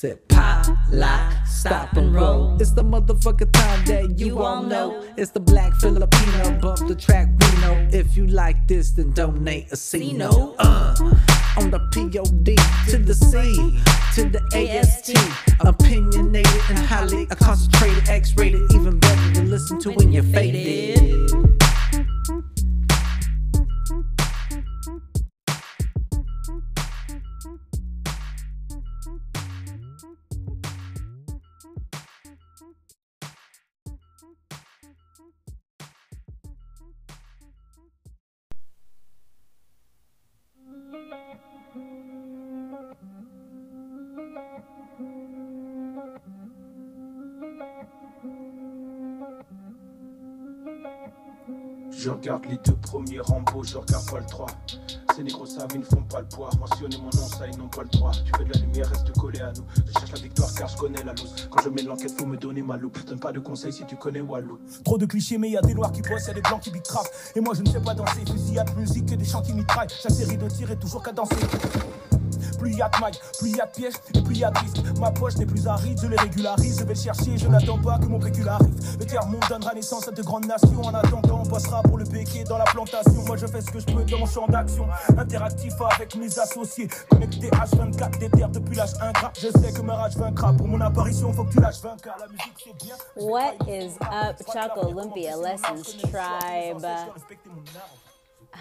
Said pop, lock, stop and roll. It's the motherfucker time that you, all know. It's the black Filipino bump the track Reno. If you like this, then donate a C no. Uh, on the POD to the C to the AST. Opinionated and highly concentrated, X-rated, even better to listen to when you're faded. Premiers Rambo, je regarde pas le 3. Ces négros savent, ils ne font pas le poids. Mentionner mon nom, ça, ils n'ont pas le droit. Tu veux de la lumière, reste collé à nous. Je cherche la victoire car je connais la loose. Quand je mets l'enquête, faut me donner ma loupe. Donne pas de conseils si tu connais Walou. Trop de clichés, mais y a des noirs qui bossent, y des blancs qui bicravent. Et moi je ne sais pas danser, fusillade, musique et des chants qui mitraillent. Série de tirs est toujours qu'à danser. Plus y a de mailles, plus y a de pièges et plus y a de risques. Ma poche n'est plus aride, je les régularise, je vais le chercher, je n'attends pas que mon pécule arrive. Le tiers-monde donnera naissance à de grandes nations. En attendant, on passera pour le béquet dans la plantation. Moi je fais ce que je peux dans mon champ d'action. Interactif avec mes associés. Connecté H24 des terres depuis l'âge 1 gras. Je sais que ma rage vaincra. Pour mon apparition, faut que tu lâches 20 La musique c'est bien. What is up, Choco Olympia? Lessons Tribe?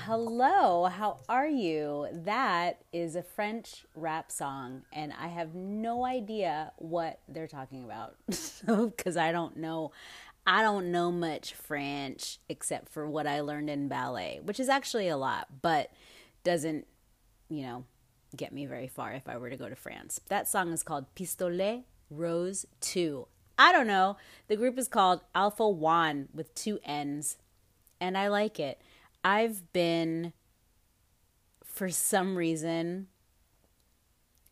Hello, how are you? That is a French rap song, and I have no idea what they're talking about because I don't know. I don't know much French except for what I learned in ballet, which is actually a lot, but doesn't, you know, get me very far if I were to go to France. That song is called Pistolet Rose 2. I don't know. The group is called Alpha Wann with two N's, and I like it. I've been, for some reason,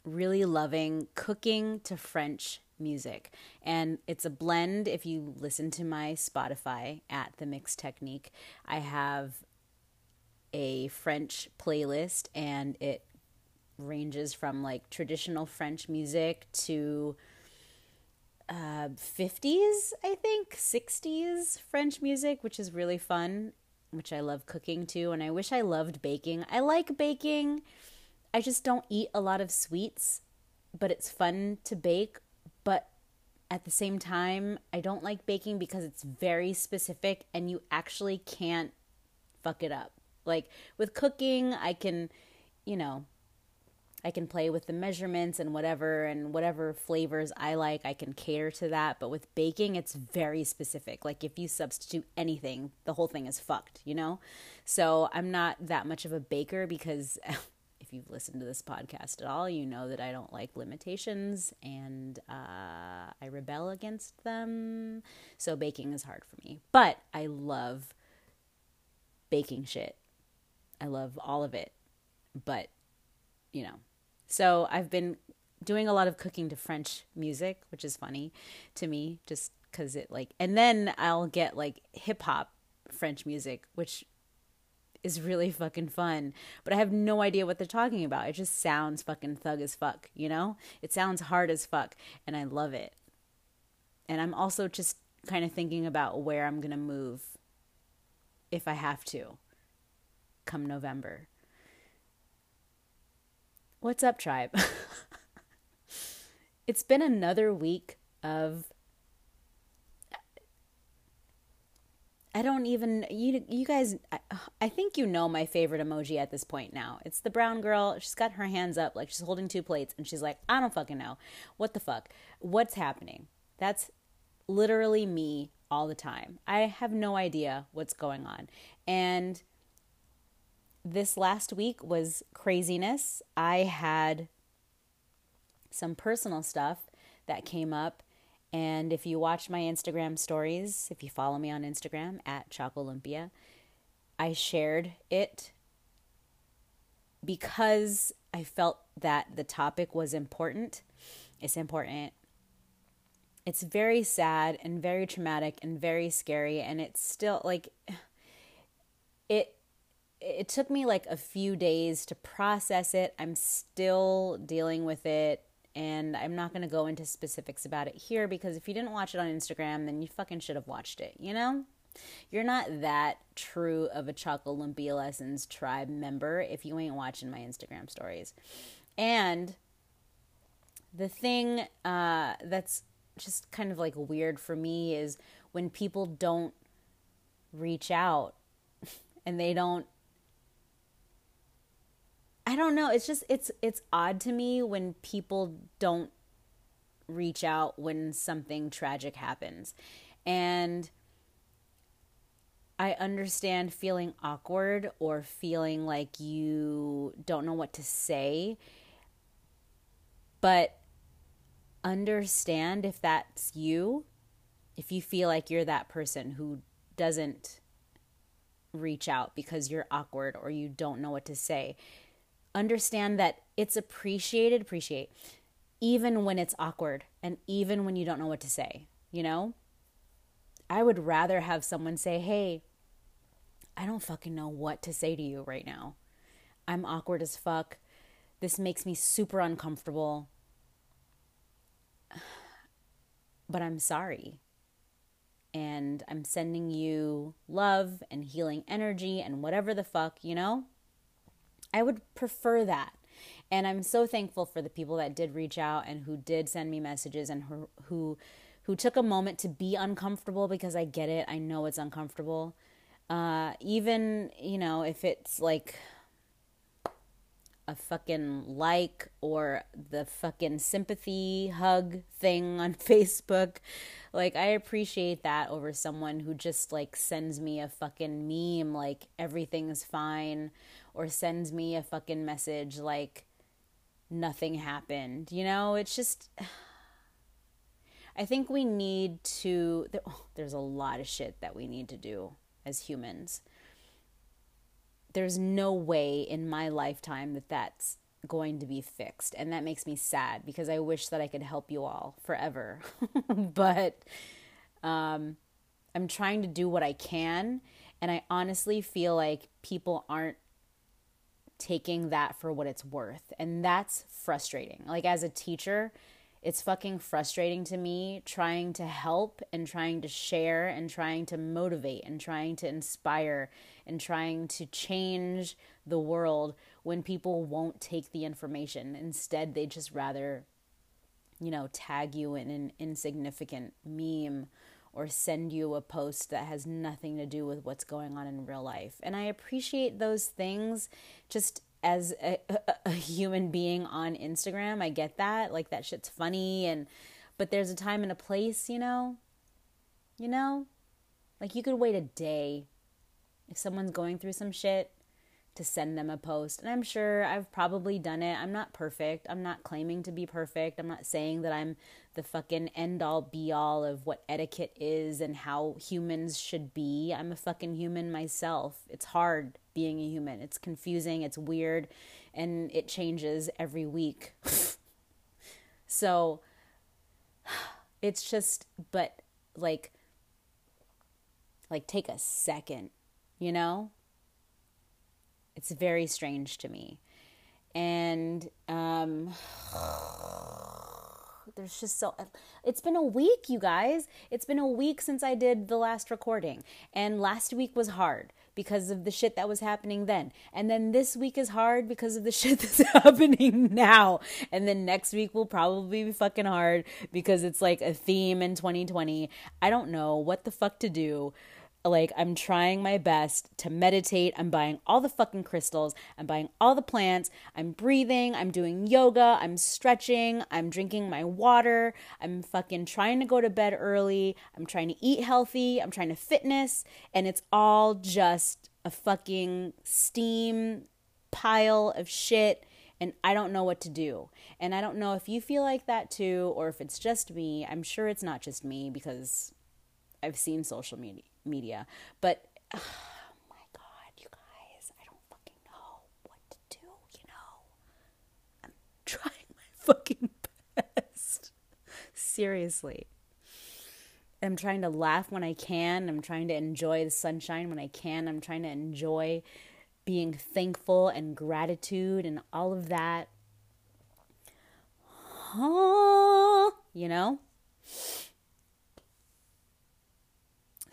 really loving cooking to French music. And it's a blend. If you listen to my Spotify at The Mix Technique, I have a French playlist and it ranges from like traditional French music to uh, 50s, I think, 60s French music, which is really fun which I love cooking too, and I wish I loved baking. I like baking. I just don't eat a lot of sweets, but it's fun to bake. But at the same time, I don't like baking because it's very specific and you actually can't fuck it up. Like with cooking, I can, you know, I can play with the measurements and whatever and whatever flavors I like, I can cater to that. But with baking, it's very specific. Like if you substitute anything, the whole thing is fucked, you know? So I'm not that much of a baker because if you've listened to this podcast at all, you know that I don't like limitations and uh, I rebel against them. So baking is hard for me. But I love baking shit. I love all of it. But, you know, so I've been doing a lot of cooking to French music, which is funny to me, just because it like, and then I'll get like hip hop French music, which is really fucking fun. But I have no idea what they're talking about. It just sounds fucking thug as fuck, you know? It sounds hard as fuck, and I love it. And I'm also just kind of thinking about where I'm gonna move if I have to come November. What's up, tribe? it's been another week of I don't even you you guys I, I, think you know my favorite emoji at this point now. It's the brown girl. She's got her hands up like she's holding two plates and she's like, "I don't fucking know. What the fuck? What's happening?" That's literally me all the time. I have no idea what's going on. And this last week was craziness. I had some personal stuff that came up. And if you watch my Instagram stories, if you follow me on Instagram at Choco Olympia, I shared it because I felt that the topic was important. It's important. It's very sad and very traumatic and very scary. And it's still like, it it took me like a few days to process it. I'm still dealing with it And I'm not going to go into specifics about it here because if you didn't watch it on Instagram, then you fucking should have watched it, you know? You're not that true of a Olympia Lessons tribe member if you ain't watching my Instagram stories. And the thing uh, that's just kind of like weird for me is when people don't reach out and they don't I don't know, it's just it's it's odd to me when people don't reach out when something tragic happens. And I understand feeling awkward or feeling like you don't know what to say. But understand if that's you, if you feel like you're that person who doesn't reach out because you're awkward or you don't know what to say. Understand that it's appreciated, appreciate, even when it's awkward and even when you don't know what to say, you know? I would rather have someone say, Hey, I don't fucking know what to say to you right now. I'm awkward as fuck. This makes me super uncomfortable. But I'm sorry. And I'm sending you love and healing energy and whatever the fuck, you know? I would prefer that. And I'm so thankful for the people that did reach out and who did send me messages and who, who took a moment to be uncomfortable because I get it. I know it's uncomfortable. Uh, even, you know, if it's like a fucking like or the fucking sympathy hug thing on Facebook. Like, I appreciate that over someone who just like sends me a fucking meme like everything's fine or sends me a fucking message like nothing happened. You know, it's just. I think we need to. There's a lot of shit that we need to do as humans. There's no way in my lifetime that that's going to be fixed. And that makes me sad because I wish that I could help you all forever. but um, I'm trying to do what I can. And I honestly feel like people aren't taking that for what it's worth. And that's frustrating. Like, as a teacher, it's fucking frustrating to me trying to help and trying to share and trying to motivate and trying to inspire and trying to change the world when people won't take the information. Instead, they just rather, you know, tag you in an insignificant meme or send you a post that has nothing to do with what's going on in real life. And I appreciate those things just as a, a, a, human being on Instagram. I get that. Like that shit's funny and but there's a time and a place, you know? You know? Like you could wait a day if someone's going through some shit to send them a post. And I'm sure I've probably done it. I'm not perfect. I'm not claiming to be perfect. I'm not saying that I'm the fucking end all be all of what etiquette is and how humans should be. I'm a fucking human myself. It's hard being a human. It's confusing, it's weird, and it changes every week. so it's just but like like take a second, you know? It's very strange to me. And um there's just so it's been a week you guys. It's been a week since i did the last recording. And last week was hard because of the shit that was happening then. And then this week is hard because of the shit that's happening now. And then next week will probably be fucking hard because it's like a theme in 2020 i don't know what the fuck to do like I'm trying my best to meditate. I'm buying all the fucking crystals. I'm buying all the plants. I'm breathing. I'm doing yoga. I'm stretching. I'm drinking my water. I'm fucking trying to go to bed early. I'm trying to eat healthy. I'm trying to fitness. And it's all just a fucking steam pile of shit. And I don't know what to do. And I don't know if you feel like that too, or if it's just me. I'm sure it's not just me because I've seen social media media. But oh my god, you guys, I don't fucking know what to do, you know. I'm trying my fucking best. Seriously. I'm trying to laugh when I can. I'm trying to enjoy the sunshine when I can. I'm trying to enjoy being thankful and gratitude and all of that. huh, you know?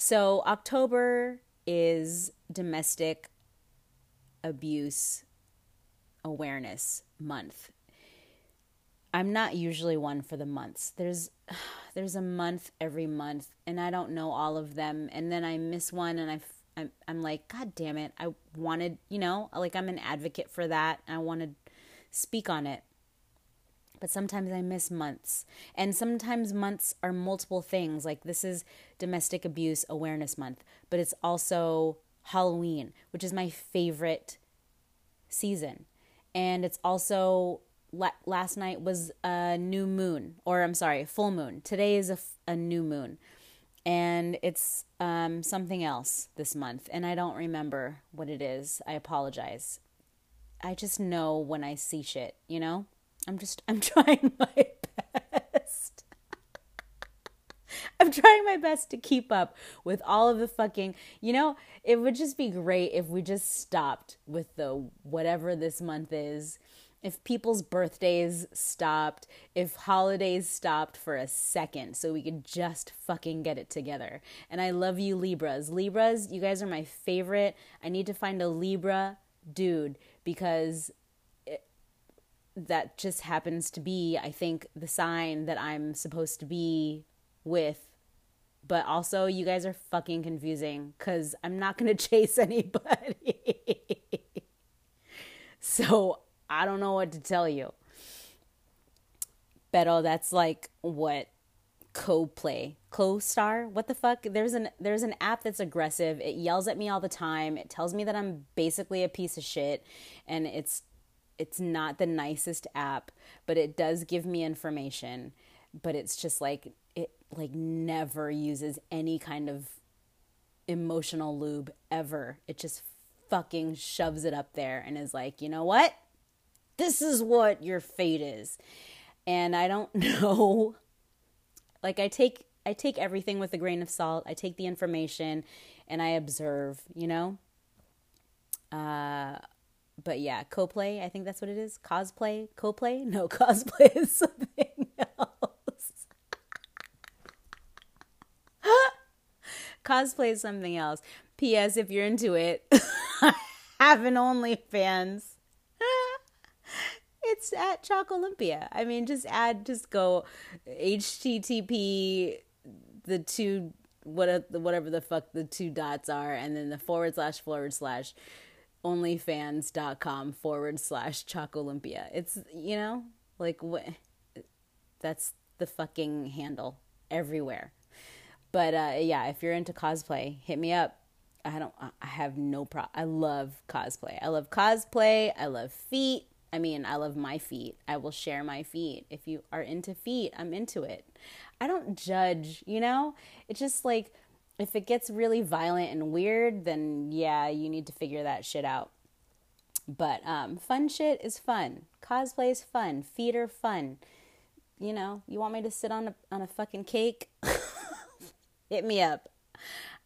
So, October is domestic abuse awareness month. I'm not usually one for the months. There's there's a month every month and I don't know all of them and then I miss one and I I'm, I'm like god damn it. I wanted, you know, like I'm an advocate for that. I want to speak on it. But sometimes I miss months. And sometimes months are multiple things. Like this is domestic abuse awareness month, but it's also Halloween, which is my favorite season. And it's also last night was a new moon, or I'm sorry, full moon. Today is a, a new moon. And it's um, something else this month. And I don't remember what it is. I apologize. I just know when I see shit, you know? I'm just, I'm trying my best. I'm trying my best to keep up with all of the fucking, you know, it would just be great if we just stopped with the whatever this month is if people's birthdays stopped, if holidays stopped for a second so we could just fucking get it together. And I love you, Libras. Libras, you guys are my favorite. I need to find a Libra dude because that just happens to be, I think, the sign that I'm supposed to be with. But also, you guys are fucking confusing because I'm not going to chase anybody. so I don't know what to tell you. Pero oh, that's like what co-play co-star what the fuck there's an there's an app that's aggressive it yells at me all the time it tells me that i'm basically a piece of shit and it's it's not the nicest app but it does give me information but it's just like it like never uses any kind of emotional lube ever it just fucking shoves it up there and is like you know what this is what your fate is. And I don't know. Like I take I take everything with a grain of salt. I take the information and I observe, you know? Uh but yeah, co-play, I think that's what it is. Cosplay, co-play? No, cosplay is something else. cosplay is something else. P.S. If you're into it, have an OnlyFans it's at Chalk Olympia. I mean, just add, just go HTTP, the two, what, whatever the fuck the two dots are, and then the forward slash forward slash onlyfans.com forward slash Olympia. It's, you know, like what, that's the fucking handle everywhere. But uh, yeah, if you're into cosplay, hit me up. I don't. I have no problem. I love cosplay. I love cosplay. I love feet. I mean, I love my feet. I will share my feet. If you are into feet, I'm into it. I don't judge, you know? It's just like if it gets really violent and weird, then yeah, you need to figure that shit out. But um, fun shit is fun. Cosplay is fun. Feet are fun. You know, you want me to sit on a on a fucking cake? Hit me up.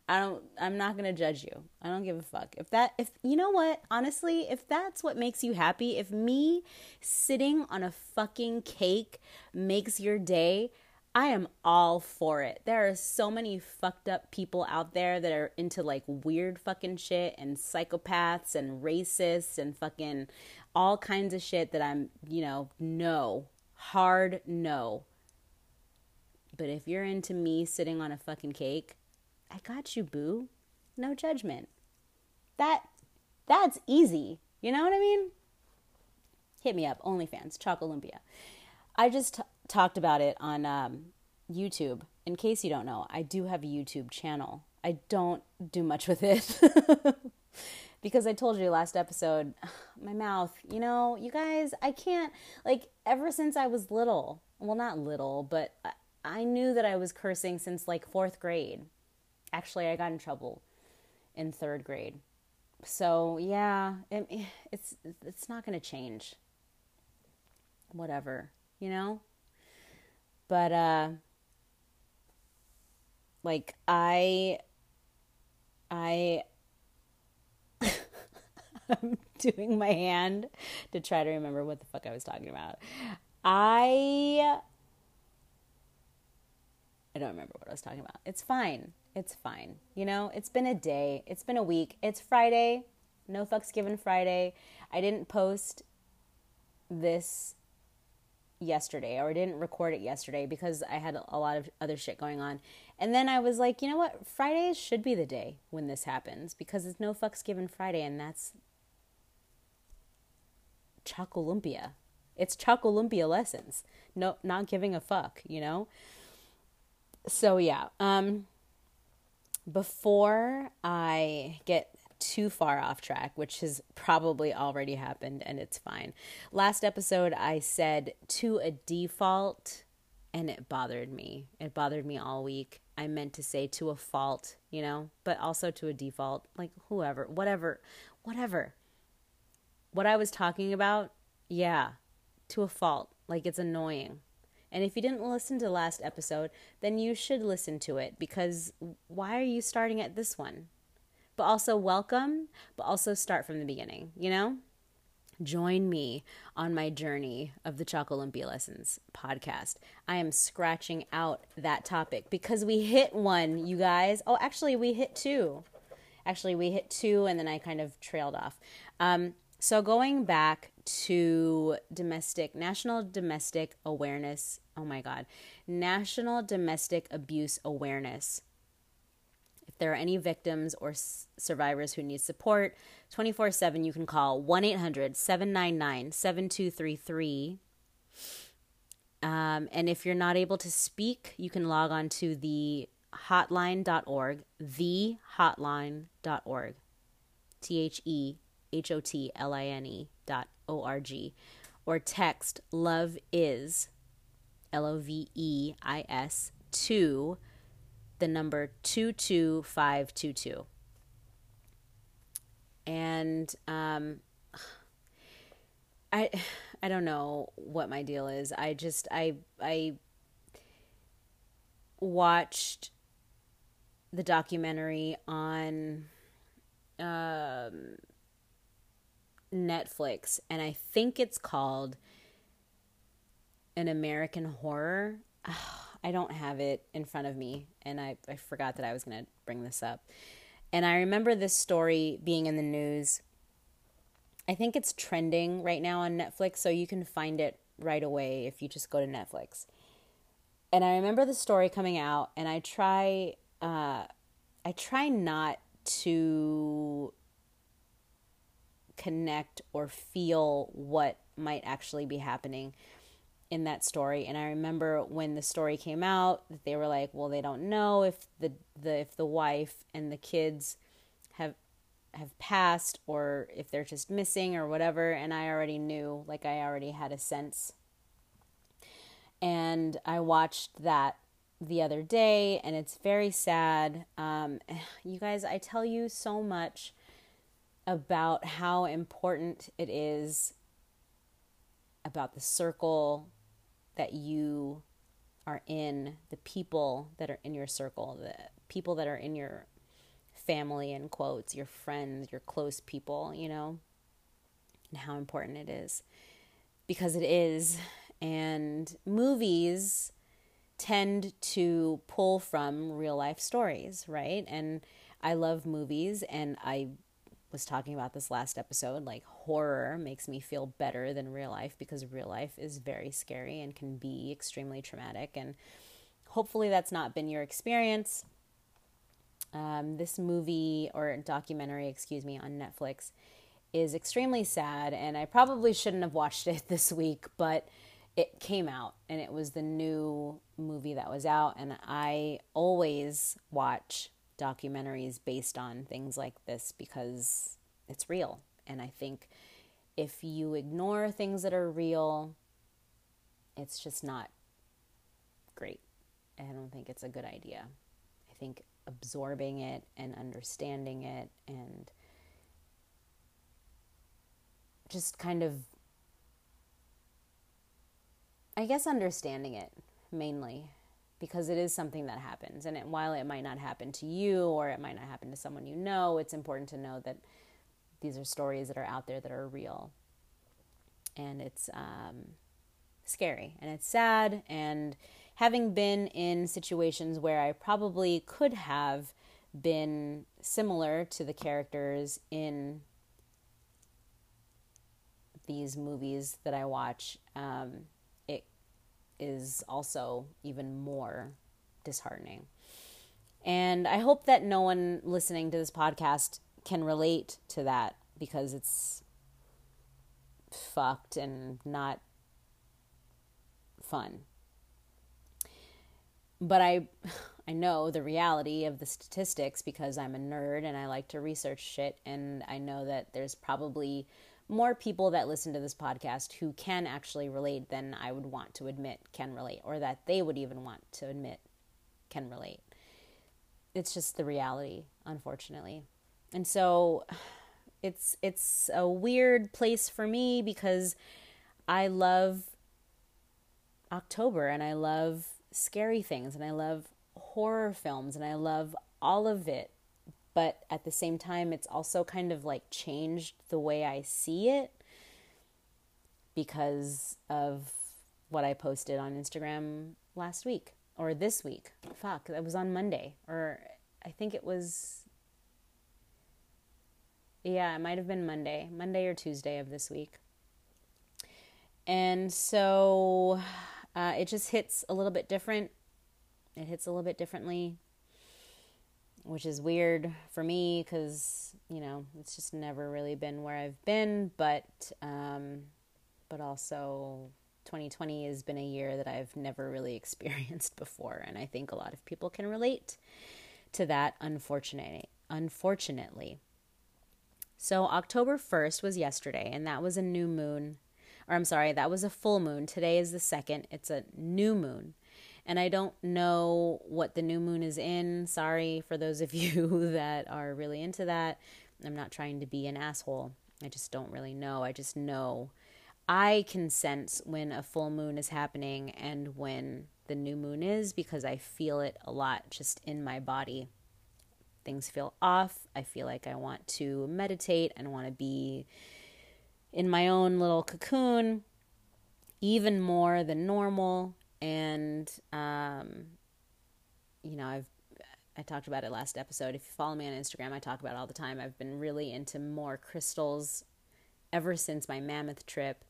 I don't I'm not going to judge you. I don't give a fuck. If that if you know what, honestly, if that's what makes you happy, if me sitting on a fucking cake makes your day, I am all for it. There are so many fucked up people out there that are into like weird fucking shit and psychopaths and racists and fucking all kinds of shit that I'm, you know, no. Hard no. But if you're into me sitting on a fucking cake, I got you, boo. No judgment. That that's easy. You know what I mean? Hit me up, OnlyFans, Chalk Olympia. I just talked about it on um, YouTube. In case you don't know, I do have a YouTube channel. I don't do much with it because I told you last episode, my mouth, you know, you guys, I can't, like, ever since I was little, well, not little, but I knew that I was cursing since like fourth grade. Actually, I got in trouble in third grade. So yeah, it, it's it's not going to change. Whatever, you know. But uh, like I, I. I'm doing my hand to try to remember what the fuck I was talking about. I I don't remember what I was talking about. It's fine. It's fine. You know, it's been a day. It's been a week. It's Friday. No fucks given Friday. I didn't post this yesterday or didn't record it yesterday because I had a lot of other shit going on. And then I was like, you know what? Fridays should be the day when this happens because it's no fucks given Friday and that's Chocolumpia. It's Chocolumpia lessons. No not giving a fuck, you know? So yeah, um before I get too far off track, which has probably already happened and it's fine. Last episode, I said to a default and it bothered me. It bothered me all week. I meant to say to a fault, you know, but also to a default, like whoever, whatever, whatever. What I was talking about, yeah, to a fault. Like it's annoying. And if you didn't listen to last episode, then you should listen to it because why are you starting at this one? But also welcome, but also start from the beginning, you know? Join me on my journey of the Chocolumpia Lessons podcast. I am scratching out that topic because we hit one, you guys. Oh, actually, we hit two. Actually, we hit two and then I kind of trailed off. Um, so going back to domestic, national domestic awareness. Oh my God. National domestic abuse awareness. There are any victims or s- survivors who need support, 24 7, you can call 1 800 799 7233. Um, and if you're not able to speak, you can log on to the hotline.org, thehotline.org, T H E H O T L I N E dot O R G, or text love is, L O V E I S, to the number 22522. And um, I I don't know what my deal is. I just I I watched the documentary on um, Netflix, and I think it's called An American Horror. I don't have it in front of me, and I, I forgot that I was going to bring this up. And I remember this story being in the news. I think it's trending right now on Netflix, so you can find it right away if you just go to Netflix. And I remember the story coming out, and I try, uh, I try not to connect or feel what might actually be happening in that story and i remember when the story came out that they were like well they don't know if the, the if the wife and the kids have have passed or if they're just missing or whatever and i already knew like i already had a sense. And i watched that the other day and it's very sad. Um, you guys i tell you so much about how important it is about the circle that you are in, the people that are in your circle, the people that are in your family, in quotes, your friends, your close people, you know, and how important it is. Because it is. And movies tend to pull from real life stories, right? And I love movies and I was talking about this last episode, like horror makes me feel better than real life because real life is very scary and can be extremely traumatic. And hopefully, that's not been your experience. Um, this movie or documentary, excuse me, on Netflix is extremely sad, and I probably shouldn't have watched it this week, but it came out and it was the new movie that was out, and I always watch documentaries based on things like this because it's real. And I think if you ignore things that are real, it's just not great. I don't think it's a good idea. I think absorbing it and understanding it and just kind of, I guess, understanding it mainly because it is something that happens. And it, while it might not happen to you or it might not happen to someone you know, it's important to know that these are stories that are out there that are real. And it's um, scary and it's sad and having been in situations where I probably could have been similar to the characters in these movies that I watch, um, is also even more disheartening. And I hope that no one listening to this podcast can relate to that because it's fucked and not fun. But I I know the reality of the statistics because I'm a nerd and I like to research shit and I know that there's probably more people that listen to this podcast who can actually relate than I would want to admit can relate or that they would even want to admit can relate. It's just the reality, unfortunately. And so it's it's a weird place for me because I love October and I love scary things and I love horror films and I love all of it. But at the same time, it's also kind of like changed the way I see it because of what I posted on Instagram last week or this week. Fuck, that was on Monday. Or I think it was. Yeah, it might have been Monday, Monday or Tuesday of this week. And so uh, it just hits a little bit different. It hits a little bit differently, which is weird for me because you know it's just never really been where I've been. But um, but also 2020 has been a year that I've never really experienced before, and I think a lot of people can relate to that. Unfortunately, unfortunately. So October 1st was yesterday, and that was a new moon or I'm sorry, that was a full moon. Today is the second. It's a new moon. And I don't know what the new moon is in. Sorry for those of you that are really into that. I'm not trying to be an asshole. I just don't really know. I just know I can sense when a full moon is happening and when the new moon is because I feel it a lot just in my body. Things feel off. I feel like I want to meditate and want to be in my own little cocoon even more than normal and um, you know i've i talked about it last episode. If you follow me on instagram i talk about it all the time. I've been really into more crystals ever since my mammoth trip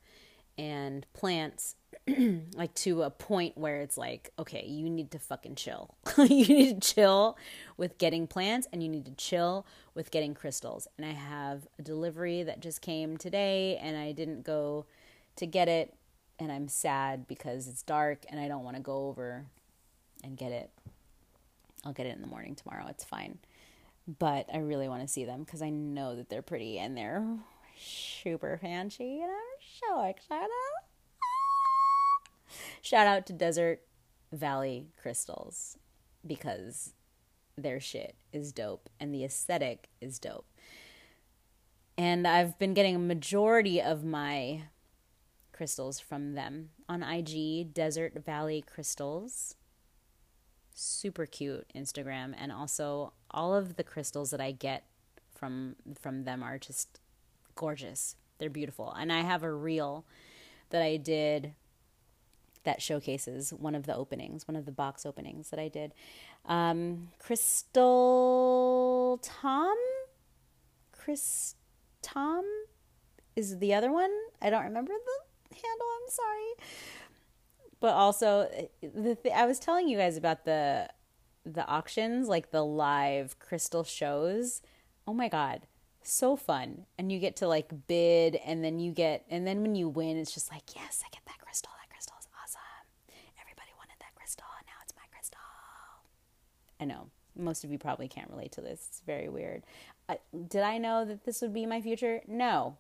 and plants like to a point where it's like okay you need to fucking chill. You need to chill with getting plants and you need to chill with getting crystals. And i have a delivery that just came today and i didn't go to get it and i'm sad because it's dark and i don't want to go over and get it. I'll get it in the morning tomorrow it's fine. But i really want to see them because i know that they're pretty and they're super fancy and i'm so excited. Ah! Shout out to Desert Valley Crystals because their shit is dope and the aesthetic is dope. And I've been getting a majority of my crystals from them on IG, Desert Valley Crystals. Super cute Instagram and also all of the crystals that I get from from them are just gorgeous. They're beautiful. And I have a reel that I did that showcases one of the openings, one of the box openings that I did. Um, Crystal Tom? Chris Tom is the other one. I don't remember the handle. I'm sorry. But also, the th- I was telling you guys about the the auctions, like the live crystal shows. Oh my god, so fun! And you get to like bid, and then you get, and then when you win, it's just like, yes, I get that crystal. That crystal is awesome. Everybody wanted that crystal. Now it's my crystal. I know most of you probably can't relate to this. It's very weird. Uh, did I know that this would be my future? No.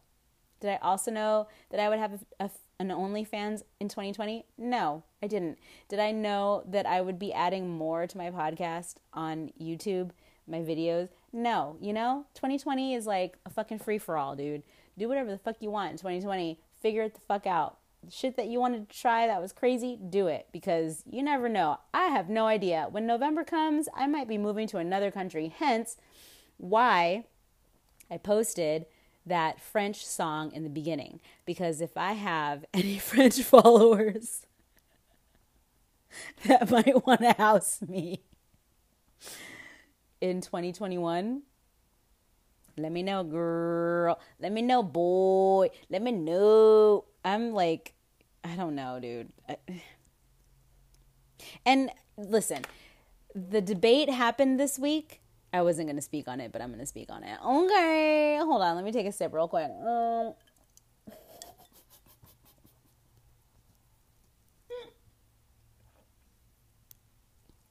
Did I also know that I would have a, a, an OnlyFans in 2020? No, I didn't. Did I know that I would be adding more to my podcast on YouTube, my videos? No. You know, 2020 is like a fucking free for all, dude. Do whatever the fuck you want in 2020. Figure it the fuck out shit that you wanted to try that was crazy, do it because you never know. I have no idea. When November comes, I might be moving to another country. Hence, why I posted that French song in the beginning because if I have any French followers that might want to house me in 2021, let me know, girl. Let me know, boy. Let me know. I'm like, I don't know, dude. And listen, the debate happened this week. I wasn't to speak on it, but I'm to speak on it. Okay, hold on. Let me take a sip real quick. Um,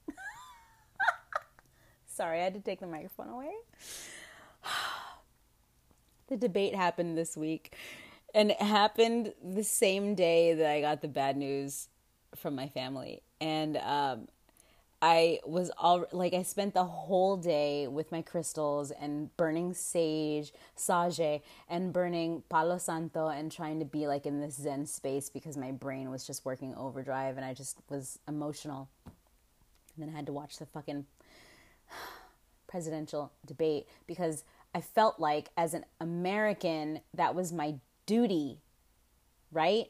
Sorry, I had to take the microphone away. the debate happened this week, and it happened the same day that I got the bad news from my family. And um, I was all like, I spent the whole day with my crystals and burning sage, sage, and burning Palo Santo and trying to be like in this Zen space because my brain was just working overdrive and I just was emotional. And then I had to watch the fucking presidential debate because I felt like as an American, that was my duty, right?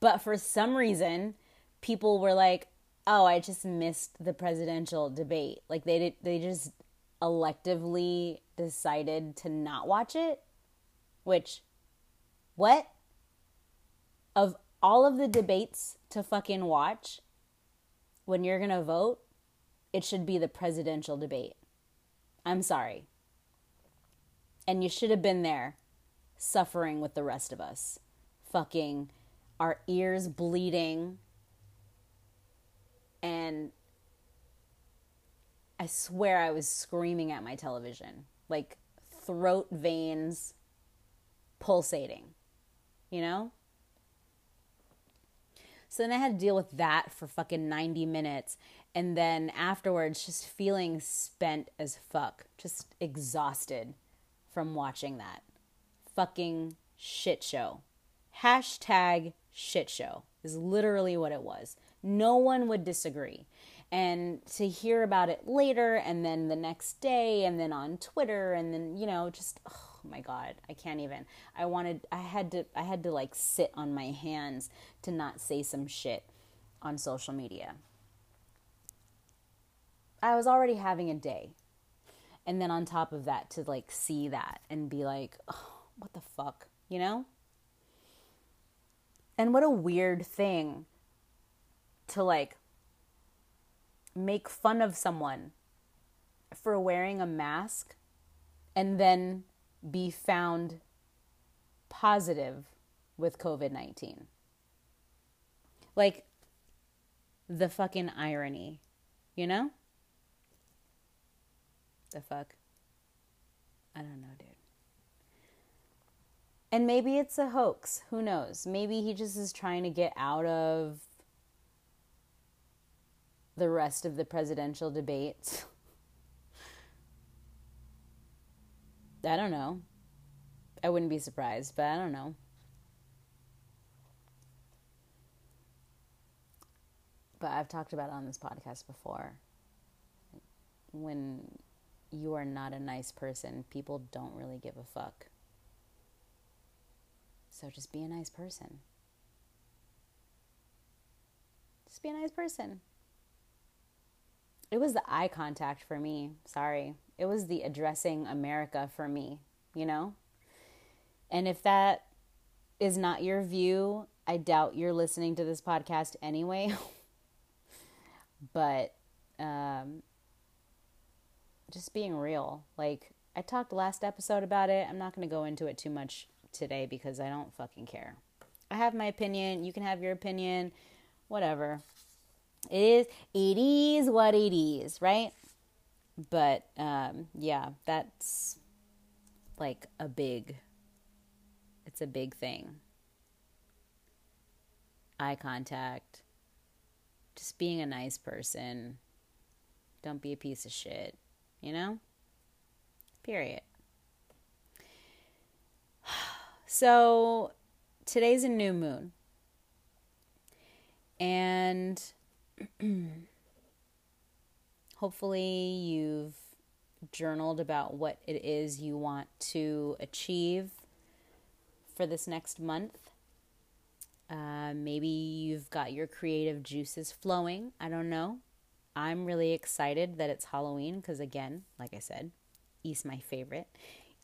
But for some reason, people were like, "Oh, I just missed the presidential debate." Like they did, they just electively decided to not watch it. Which, what? Of all of the debates to fucking watch, when you're gonna vote, it should be the presidential debate. I'm sorry. And you should have been there suffering with the rest of us. Fucking our ears bleeding. And I swear I was screaming at my television, like throat veins pulsating, you know? So then I had to deal with that for fucking 90 minutes. And then afterwards, just feeling spent as fuck, just exhausted from watching that fucking shit show. Hashtag shit show is literally what it was. No one would disagree. And to hear about it later and then the next day and then on Twitter and then, you know, just oh my god, I can't even. I wanted I had to I had to like sit on my hands to not say some shit on social media. I was already having a day. And then on top of that to like see that and be like, oh, what the fuck, you know? And what a weird thing to like make fun of someone for wearing a mask and then be found positive with COVID 19. Like the fucking irony, you know? The fuck? I don't know, dude. And maybe it's a hoax. Who knows? Maybe he just is trying to get out of the rest of the presidential debates. I don't know. I wouldn't be surprised, but I don't know. But I've talked about on this podcast before. When you are not a nice person, people don't really give a fuck. So just be a nice person. Just be a nice person. It was the eye contact for me. Sorry. It was the addressing America for me, you know? And if that is not your view, I doubt you're listening to this podcast anyway. but um, just being real. Like I talked last episode about it. I'm not going to go into it too much today because I don't fucking care. I have my opinion. You can have your opinion. Whatever. It is it is what it is, right? But um yeah, that's like a big it's a big thing. Eye contact. Just being a nice person. Don't be a piece of shit you know? Period. So today's a new moon. And hopefully you've journaled about what it is you want to achieve for this next month. Uh, maybe you've got your creative juices flowing. I don't know. I'm really excited that it's Halloween because, again, like I said, East my favorite.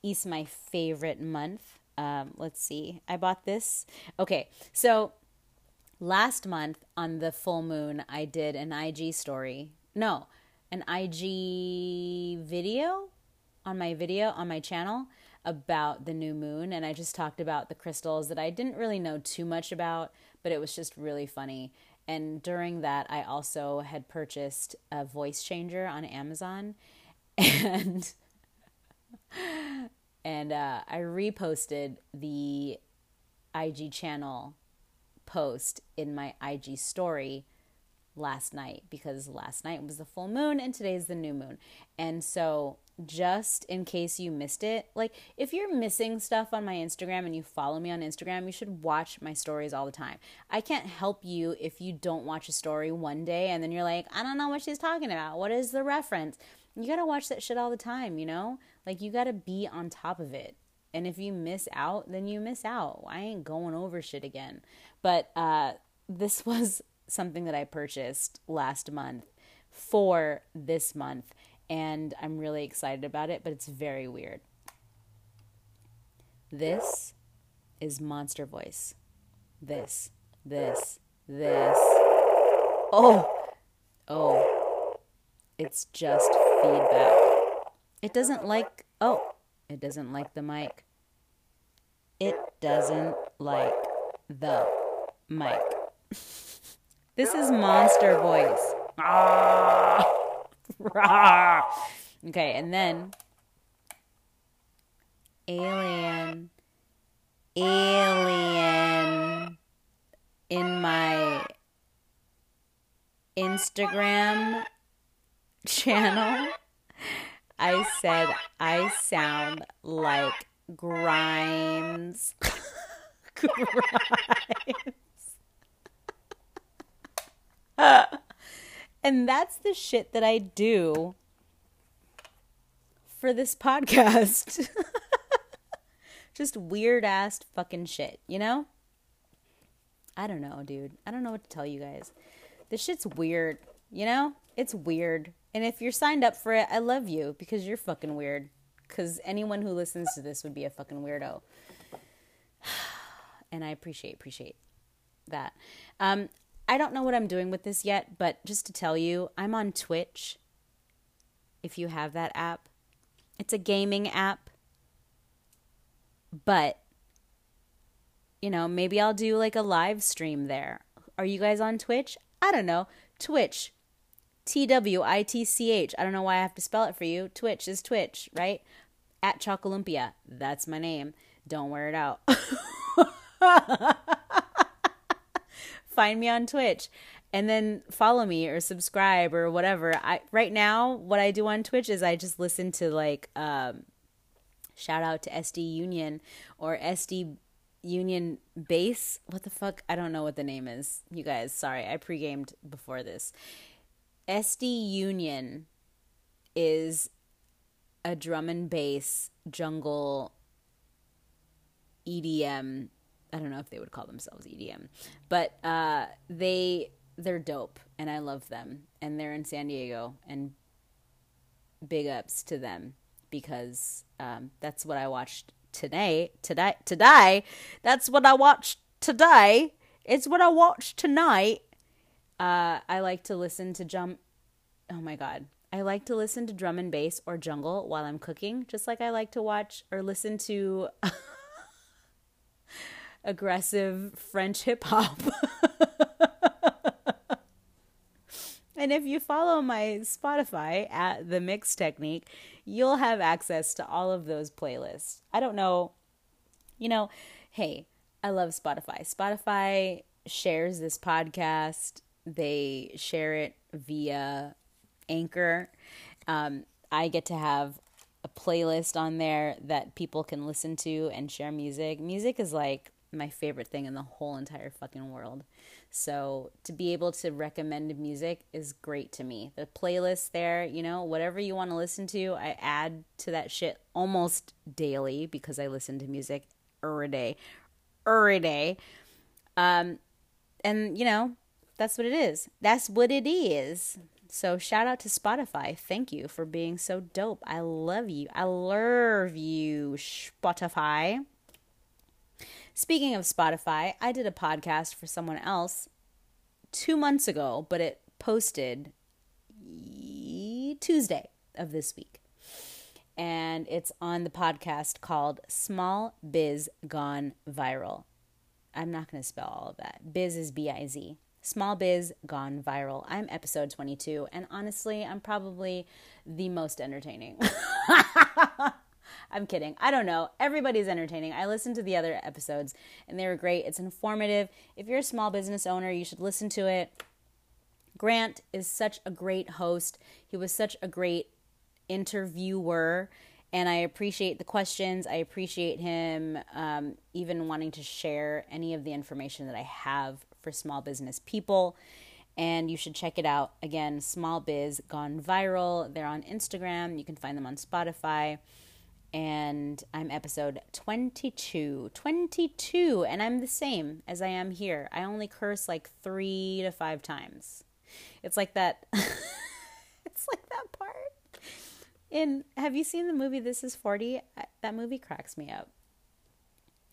East my favorite month. Um, let's see. I bought this. Okay, so last month on the full moon, I did an IG story. No, an IG video on my video on my channel about the new moon and I just talked about the crystals that I didn't really know too much about, but it was just really funny. And during that, I also had purchased a voice changer on Amazon and and uh, I reposted the IG channel post in my IG story last night because last night was the full moon and today's the new moon. And so, just in case you missed it, like if you're missing stuff on my Instagram and you follow me on Instagram, you should watch my stories all the time. I can't help you if you don't watch a story one day and then you're like, I don't know what she's talking about. What is the reference? You got to watch that shit all the time, you know? Like you got to be on top of it. And if you miss out, then you miss out. I ain't going over shit again. But uh this was something that I purchased last month for this month, and I'm really excited about it, but it's very weird. This is Monster Voice. This, this, this. Oh, oh, it's just feedback. It doesn't like, oh, it doesn't like the mic. It doesn't like the mic. This is monster voice. Ah. okay, and then alien, alien in my Instagram channel. I said I sound like Grimes. Grimes. and that's the shit that I do for this podcast. Just weird ass fucking shit, you know? I don't know, dude. I don't know what to tell you guys. This shit's weird, you know? It's weird. And if you're signed up for it, I love you because you're fucking weird. Because anyone who listens to this would be a fucking weirdo. and I appreciate, appreciate that. Um, I don't know what I'm doing with this yet, but just to tell you, I'm on Twitch. If you have that app, it's a gaming app. But, you know, maybe I'll do like a live stream there. Are you guys on Twitch? I don't know. Twitch. T W I T C H. I don't know why I have to spell it for you. Twitch is Twitch, right? At Chocolumpia. That's my name. Don't wear it out. find me on Twitch and then follow me or subscribe or whatever. I right now what I do on Twitch is I just listen to like um shout out to SD Union or SD Union Base. What the fuck? I don't know what the name is. You guys, sorry. I pre-gamed before this. SD Union is a drum and bass jungle EDM I don't know if they would call themselves EDM, but uh, they they're dope and I love them and they're in San Diego and big ups to them because um, that's what I watched today today today. That's what I watched today. It's what I watched tonight uh, I like to listen to jump oh my god I like to listen to drum and bass or jungle while I'm cooking just like I like to watch or listen to aggressive French hip hop. and if you follow my Spotify at the Mix Technique, you'll have access to all of those playlists. I don't know, you know, hey, I love Spotify. Spotify shares this podcast, they share it via Anchor. Um, I get to have a playlist on there that people can listen to and share music. Music is like my favorite thing in the whole entire fucking world. So to be able to recommend music is great to me. The playlist there, you know, whatever you want to listen to, I add to that shit almost daily because I listen to music every day, every day. Um, and you know, that's what it is. That's what it is. So shout out to Spotify. Thank you for being so dope. I love you. I love you, Spotify. Speaking of Spotify, I did a podcast for someone else two months ago, but it posted Tuesday of this week. And it's on the podcast called Small Biz Gone Viral. I'm not going to spell all of that. Biz is B I Z. Small Biz Gone Viral. I'm episode 22, and honestly, I'm probably the most entertaining. I'm kidding. I don't know. Everybody's entertaining. I listened to the other episodes and they were great. It's informative. If you're a small business owner, you should listen to it. Grant is such a great host. He was such a great interviewer and I appreciate the questions. I appreciate him um, even wanting to share any of the information that I have for small business people. And you should check it out. Again, Small Biz Gone Viral. They're on Instagram. You can find them on Spotify and I'm episode 22. 22, and I'm the same as I am here. I only curse like three to five times. It's like that. it's like that part. In have you seen the movie This Is 40? That movie cracks me up.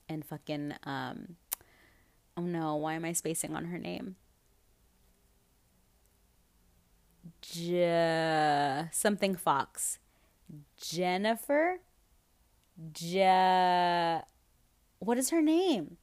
And fucking um oh no, why am I spacing on her name? J- something Fox. Jennifer Ja. What is her name?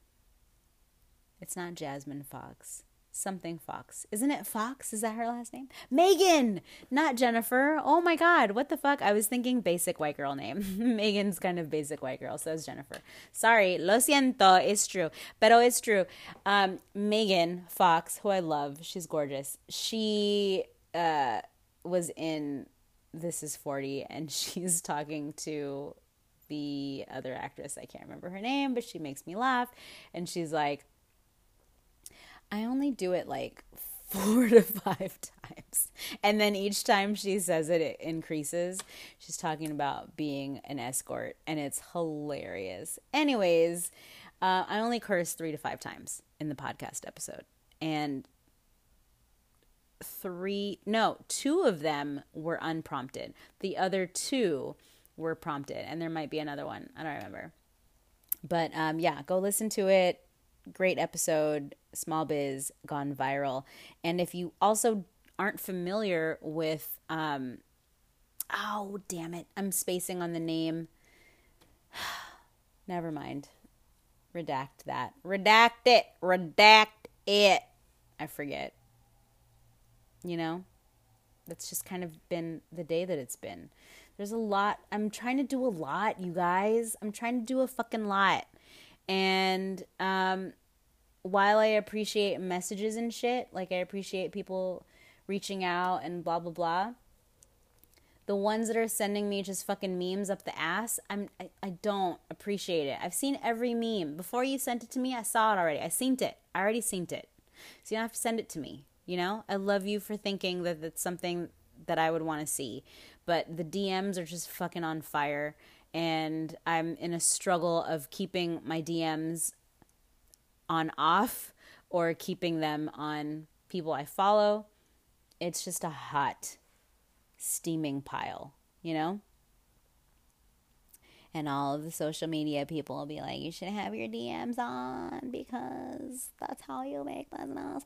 It's not Jasmine Fox. Something Fox. Isn't it Fox? Is that her last name? Megan! Not Jennifer. Oh my god, what the fuck? I was thinking basic white girl name. Megan's kind of basic white girl, so is Jennifer. Sorry, lo siento, it's true. Pero it's true. Um, Megan Fox, who I love, she's gorgeous. She uh, was in This Is 40, and she's talking to the other actress. I can't remember her name, but she makes me laugh. And she's like, I only do it like four to five times. And then each time she says it, it increases. She's talking about being an escort, and it's hilarious. Anyways, uh, I only curse three to five times in the podcast episode. And three, no, two of them were unprompted. The other two were prompted, and there might be another one. I don't remember. But um, yeah, go listen to it. Great episode, Small Biz gone viral. And if you also aren't familiar with, um, oh damn it, I'm spacing on the name. Never mind. Redact that. Redact it. Redact it. I forget. You know, that's just kind of been the day that it's been. There's a lot. I'm trying to do a lot, you guys. I'm trying to do a fucking lot. And um, while I appreciate messages and shit, like I appreciate people reaching out and blah blah blah. The ones that are sending me just fucking memes up the ass, I'm I, I don't appreciate it. I've seen every meme. Before you sent it to me, I saw it already. I seen it. I already seen it. So you don't have to send it to me. You know? I love you for thinking that it's something that I would want to see but the DMs are just fucking on fire. And I'm in a struggle of keeping my DMs on off or keeping them on people I follow. It's just a hot, steaming pile, you know? And all of the social media people will be like, you should have your DMs on because that's how you make business.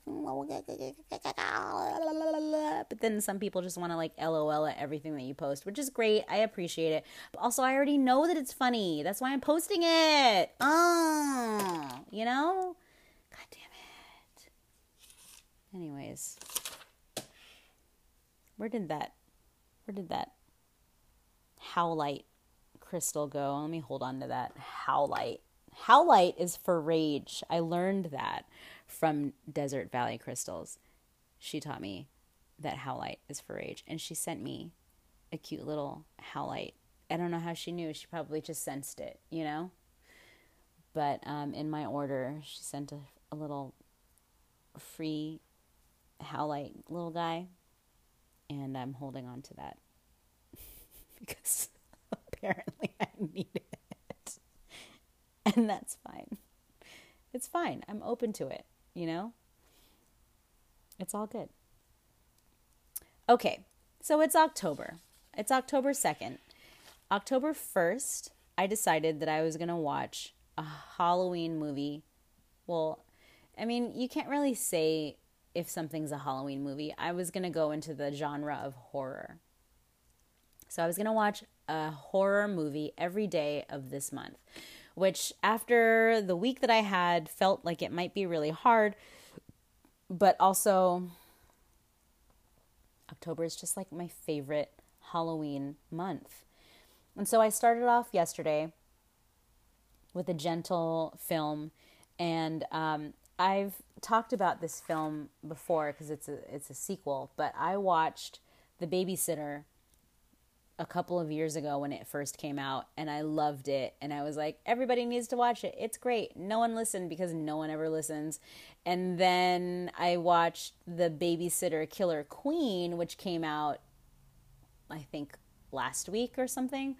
But then some people just want to like LOL at everything that you post, which is great. I appreciate it. But also, I already know that it's funny. That's why I'm posting it. Oh, you know? God damn it. Anyways, where did that, where did that howlite crystal go? Let me hold on to that. Howlite. Howlite is for rage. I learned that from Desert Valley Crystals. She taught me that howlite is for rage. And she sent me a cute little howlite. I don't know how she knew. She probably just sensed it, you know? But um, in my order, she sent a, a little free Howlite little guy, and I'm holding on to that because apparently I need it. And that's fine. It's fine. I'm open to it, you know? It's all good. Okay, so it's October. It's October 2nd. October 1st, I decided that I was going to watch a Halloween movie. Well, I mean, you can't really say if something's a Halloween movie. I was going to go into the genre of horror. So I was going to watch a horror movie every day of this month, which after the week that I had felt like it might be really hard, but also October is just like my favorite Halloween month. And so I started off yesterday with a gentle film, and um, I've talked about this film before because it's a it's a sequel. But I watched The Babysitter a couple of years ago when it first came out, and I loved it. And I was like, everybody needs to watch it. It's great. No one listened because no one ever listens. And then I watched The Babysitter Killer Queen, which came out, I think, last week or something.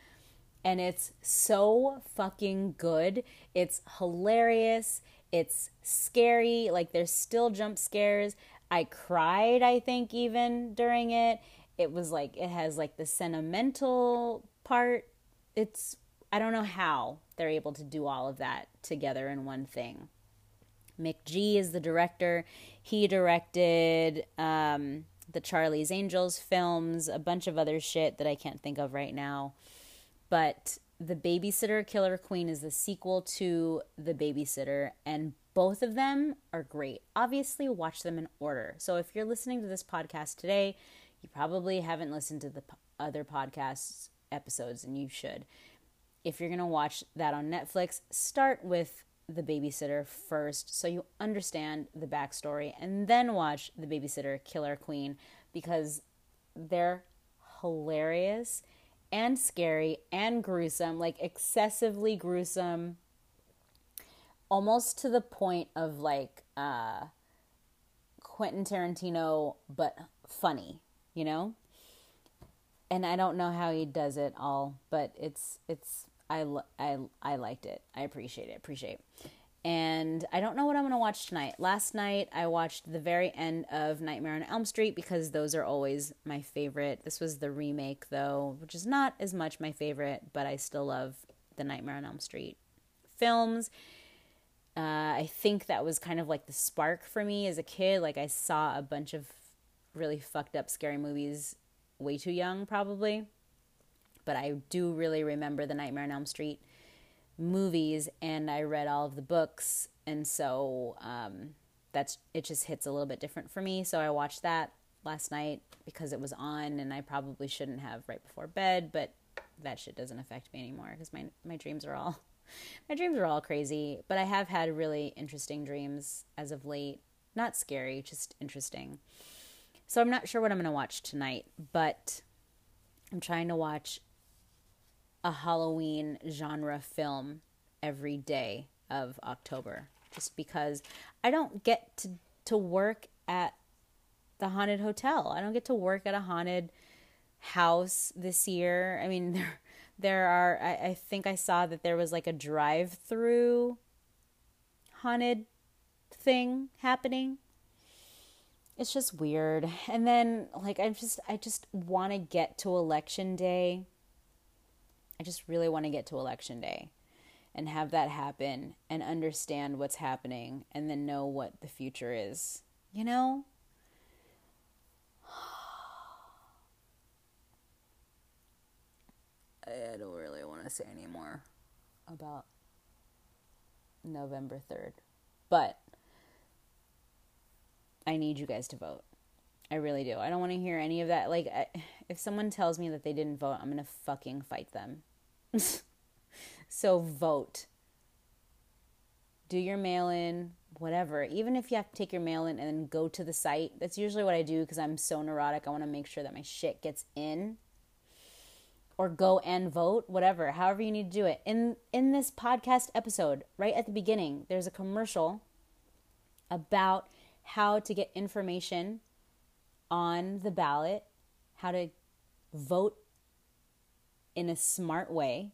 And it's so fucking good. It's hilarious. It's scary. Like, there's still jump scares. I cried, I think, even during it. It was like, it has like the sentimental part. It's, I don't know how they're able to do all of that together in one thing. McG is the director. He directed um, the Charlie's Angels films, a bunch of other shit that I can't think of right now. But The Babysitter Killer Queen is the sequel to The Babysitter, and both of them are great. Obviously, watch them in order. So if you're listening to this podcast today, you probably haven't listened to the other podcasts episodes, and you should. If you're going to watch that on Netflix, start with the babysitter first so you understand the backstory and then watch the babysitter killer queen because they're hilarious and scary and gruesome like excessively gruesome almost to the point of like uh quentin tarantino but funny you know and i don't know how he does it all but it's it's I, I, I liked it. I appreciate it. Appreciate. And I don't know what I'm going to watch tonight. Last night I watched the very end of Nightmare on Elm Street because those are always my favorite. This was the remake though, which is not as much my favorite, but I still love the Nightmare on Elm Street films. Uh, I think that was kind of like the spark for me as a kid. Like I saw a bunch of really fucked up scary movies way too young, probably but I do really remember the Nightmare on Elm Street movies, and I read all of the books, and so um, that's it. Just hits a little bit different for me. So I watched that last night because it was on, and I probably shouldn't have right before bed, but that shit doesn't affect me anymore because my my dreams are all my dreams are all crazy. But I have had really interesting dreams as of late. Not scary, just interesting. So I'm not sure what I'm going to watch tonight, but I'm trying to watch a Halloween genre film every day of October just because I don't get to to work at the haunted hotel. I don't get to work at a haunted house this year. I mean there there are I, I think I saw that there was like a drive through haunted thing happening. It's just weird. And then like I just I just want to get to election day I just really want to get to election day and have that happen and understand what's happening and then know what the future is. You know? I don't really want to say anymore about November 3rd. But I need you guys to vote. I really do. I don't want to hear any of that. Like, I, if someone tells me that they didn't vote, I'm going to fucking fight them. so vote. Do your mail in, whatever. Even if you have to take your mail in and then go to the site, that's usually what I do because I'm so neurotic. I want to make sure that my shit gets in. Or go and vote, whatever, however you need to do it. In in this podcast episode, right at the beginning, there's a commercial about how to get information on the ballot, how to vote in a smart way,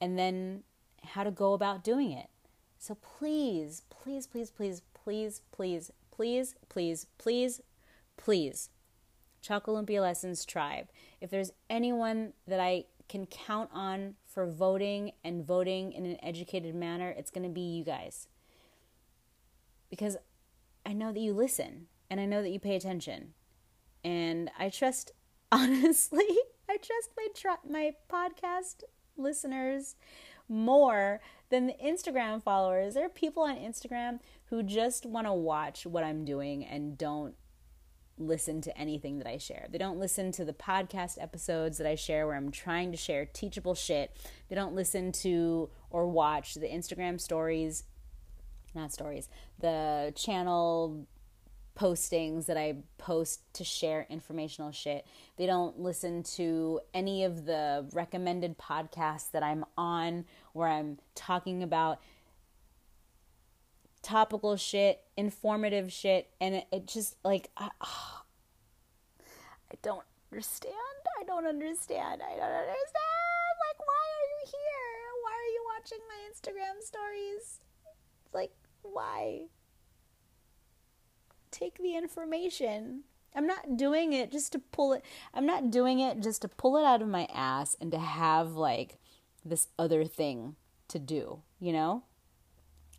and then how to go about doing it. So please, please, please, please, please, please, please, please, please, please, Chocolumpia Lessons Tribe. If there's anyone that I can count on for voting and voting in an educated manner, it's going to be you guys. Because I know that you listen and I know that you pay attention. And I trust, honestly, I trust my tr- my podcast listeners more than the Instagram followers. There are people on Instagram who just want to watch what I'm doing and don't listen to anything that I share. They don't listen to the podcast episodes that I share where I'm trying to share teachable shit. They don't listen to or watch the Instagram stories, not stories, the channel postings that I post to share informational shit. They don't listen to any of the recommended podcasts that I'm on where I'm talking about topical shit, informative shit, and it, it just like I, oh, I don't understand. I don't understand. I don't understand. Like, why are you here? Why are you watching my Instagram stories? Like, why? Take the information. I'm not doing it just to pull it. I'm not doing it just to pull it out of my ass and to have like this other thing to do, you know?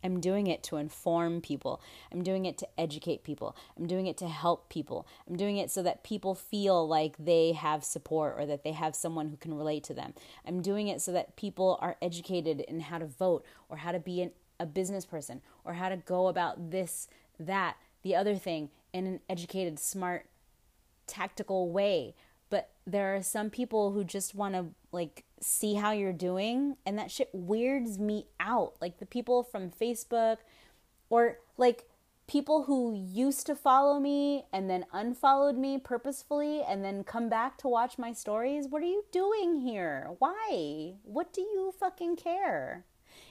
I'm doing it to inform people. I'm doing it to educate people. I'm doing it to help people. I'm doing it so that people feel like they have support or that they have someone who can relate to them. I'm doing it so that people are educated in how to vote or how to be an, a business person or how to go about this, that, the other thing in an educated, smart, tactical way. But there are some people who just want to like see how you're doing and that shit weirds me out. Like the people from facebook or like people who used to follow me and then unfollowed me purposefully and then come back to watch my stories. What are you doing here? Why? What do you fucking care?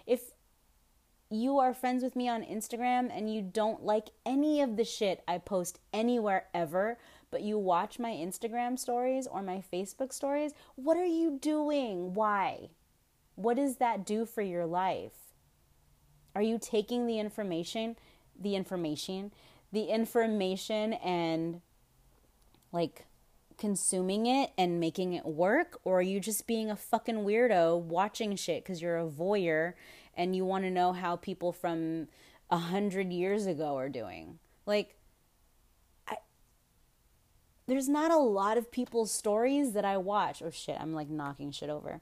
If you are friends with me on Instagram and you don't like any of the shit I post anywhere ever, but you watch my Instagram stories or my Facebook stories, what are you doing? Why? What does that do for your life? Are you taking the information, the information, the information and like consuming it and making it work? Or are you just being a fucking weirdo watching shit because you're a voyeur and you want to know how people from a hundred years ago are doing? Like, I, there's not a lot of people's stories that I watch. Oh shit, I'm like knocking shit over.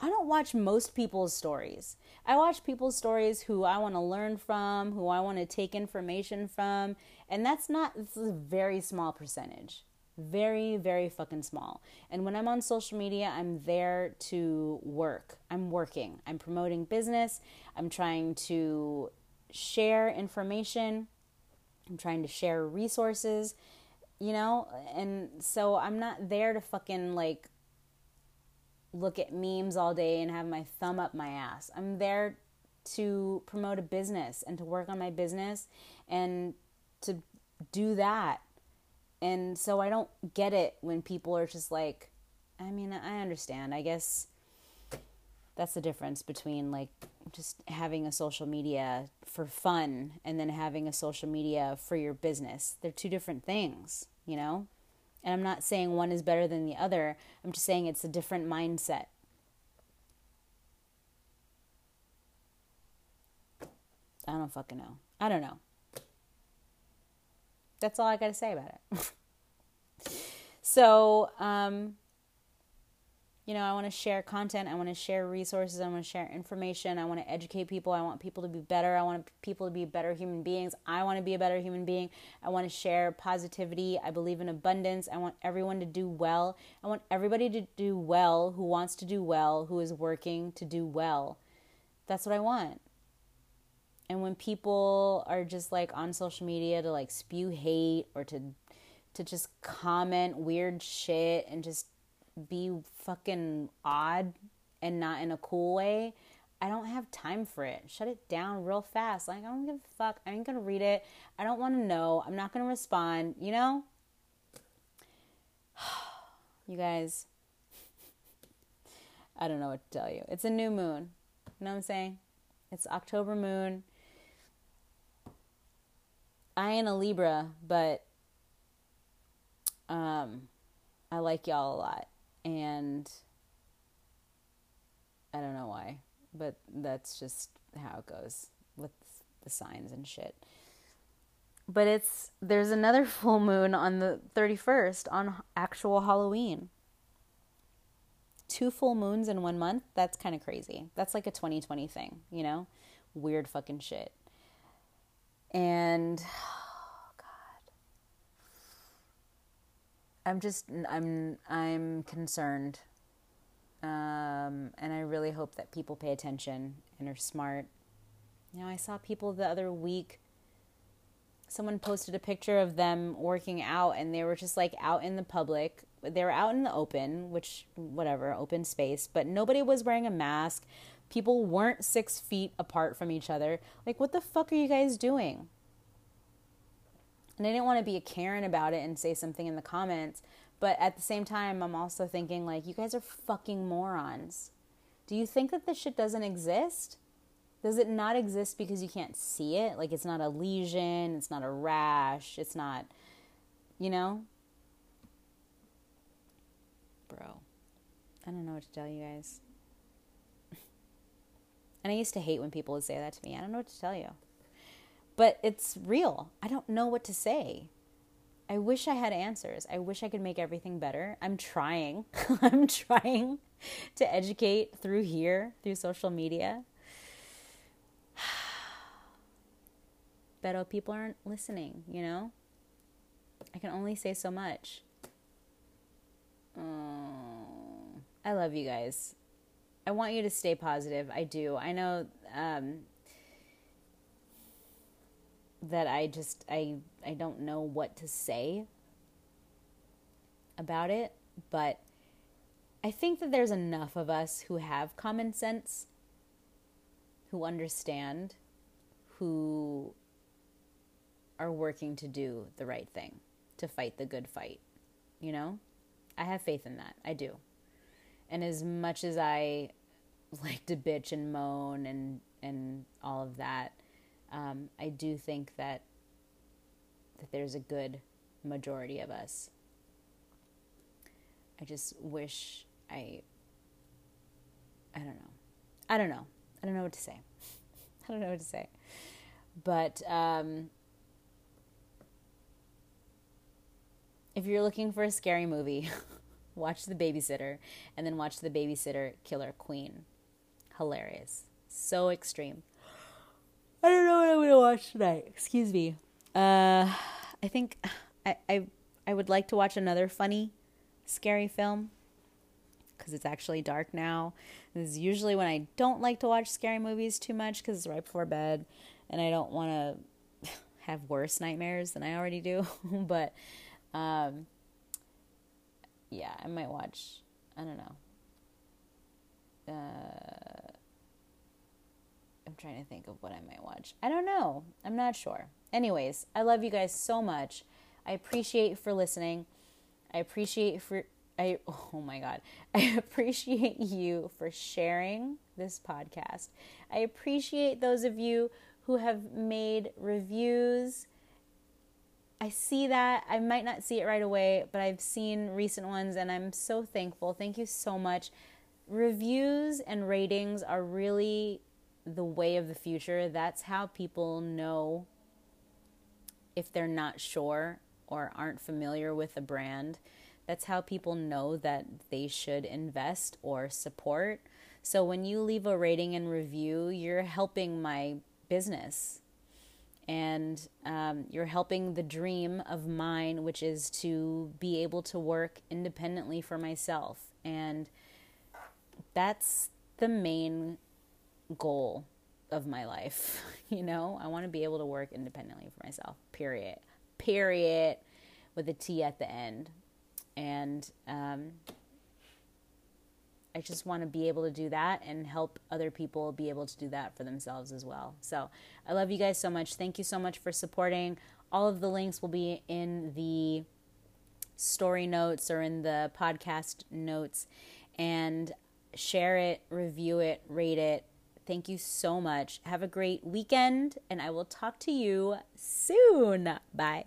I don't watch most people's stories. I watch people's stories who I want to learn from, who I want to take information from, and that's not this is a very small percentage. Very, very fucking small. And when I'm on social media, I'm there to work. I'm working. I'm promoting business. I'm trying to share information. I'm trying to share resources you know? And so I'm not there to fucking like look at memes all day and have my thumb up my ass. I'm there to promote a business and to work on my business and to do that. And so I don't get it when people are just like, I mean, I understand. I guess that's the difference between like just having a social media for fun and then having a social media for your business. They're two different things you know? And I'm not saying one is better than the other, I'm just saying it's a different mindset. I don't fucking know. I don't know. That's all I got to say about it. so, um, you know, I want to share content, I want to share resources, I want to share information, I want to educate people, I want people to be better, I want people to be better human beings, I want to be a better human being, I want to share positivity, I believe in abundance, I want everyone to do well, I want everybody to do well who wants to do well, who is working to do well. That's what I want. And when people are just like on social media to like spew hate or to to just comment weird shit and just be fucking odd and not in a cool way, I don't have time for it. Shut it down real fast. Like I don't give a fuck. I ain't gonna read it. I don't want to know. I'm not gonna respond. You know. You guys, I don't know what to tell you. It's a new moon. You know what I'm saying? It's October moon. I ain't a Libra, but um, I like y'all a lot. And I don't know why, but that's just how it goes with the signs and shit. But it's there's another full moon on the 31st on actual Halloween. Two full moons in one month, that's kind of crazy. That's like a 2020 thing, you know? Weird fucking shit. And oh god. I'm just I'm I'm concerned. Um, and I really hope that people pay attention and are smart. You know, I saw people the other week someone posted a picture of them working out and they were just like out in the public they were out in the open which whatever open space but nobody was wearing a mask people weren't six feet apart from each other like what the fuck are you guys doing and i didn't want to be a karen about it and say something in the comments but at the same time i'm also thinking like you guys are fucking morons do you think that this shit doesn't exist does it not exist because you can't see it? Like it's not a lesion, it's not a rash, it's not, you know? Bro, I don't know what to tell you guys. And I used to hate when people would say that to me. I don't know what to tell you. But it's real. I don't know what to say. I wish I had answers. I wish I could make everything better. I'm trying. I'm trying to educate through here, through social media. but oh, people aren't listening, you know? I can only say so much. Oh, I love you guys. I want you to stay positive. I do. I know um, that I just I I don't know what to say about it, but I think that there's enough of us who have common sense, who understand, who are working to do the right thing, to fight the good fight. You know? I have faith in that. I do. And as much as I like to bitch and moan and and all of that, um, I do think that that there's a good majority of us. I just wish I I don't know. I don't know. I don't know what to say. I don't know what to say. But um, if you're looking for a scary movie, watch The Babysitter and then watch The Babysitter Killer Queen. Hilarious. So extreme. I don't know what I'm to watch tonight. Excuse me. Uh, I think I, I, I would like to watch another funny, scary film because it's actually dark now. This is usually when I don't like to watch scary movies too much because it's right before bed and I don't want to have worse nightmares than I already do. but um, yeah, I might watch. I don't know. Uh, I'm trying to think of what I might watch. I don't know. I'm not sure. Anyways, I love you guys so much. I appreciate for listening. I appreciate for I oh my god. I appreciate you for sharing this podcast. I appreciate those of you who have made reviews I see that. I might not see it right away, but I've seen recent ones and I'm so thankful. Thank you so much. Reviews and ratings are really the way of the future. That's how people know if they're not sure or aren't familiar with a brand. That's how people know that they should invest or support. So when you leave a rating and review, you're helping my business and um, you're helping the dream of mine, which is to be able to work independently for myself. And that's the main goal of my life. You know, I want to be able to work independently for myself, period. Period, with a T at the end. And um, I just want to be able to do that and help other people be able to do that for themselves as well. So I love you guys so much. Thank you so much for supporting. All of the links will be in the story notes or in the podcast notes. And share it, review it, rate it. Thank you so much. Have a great weekend, and I will talk to you soon. Bye.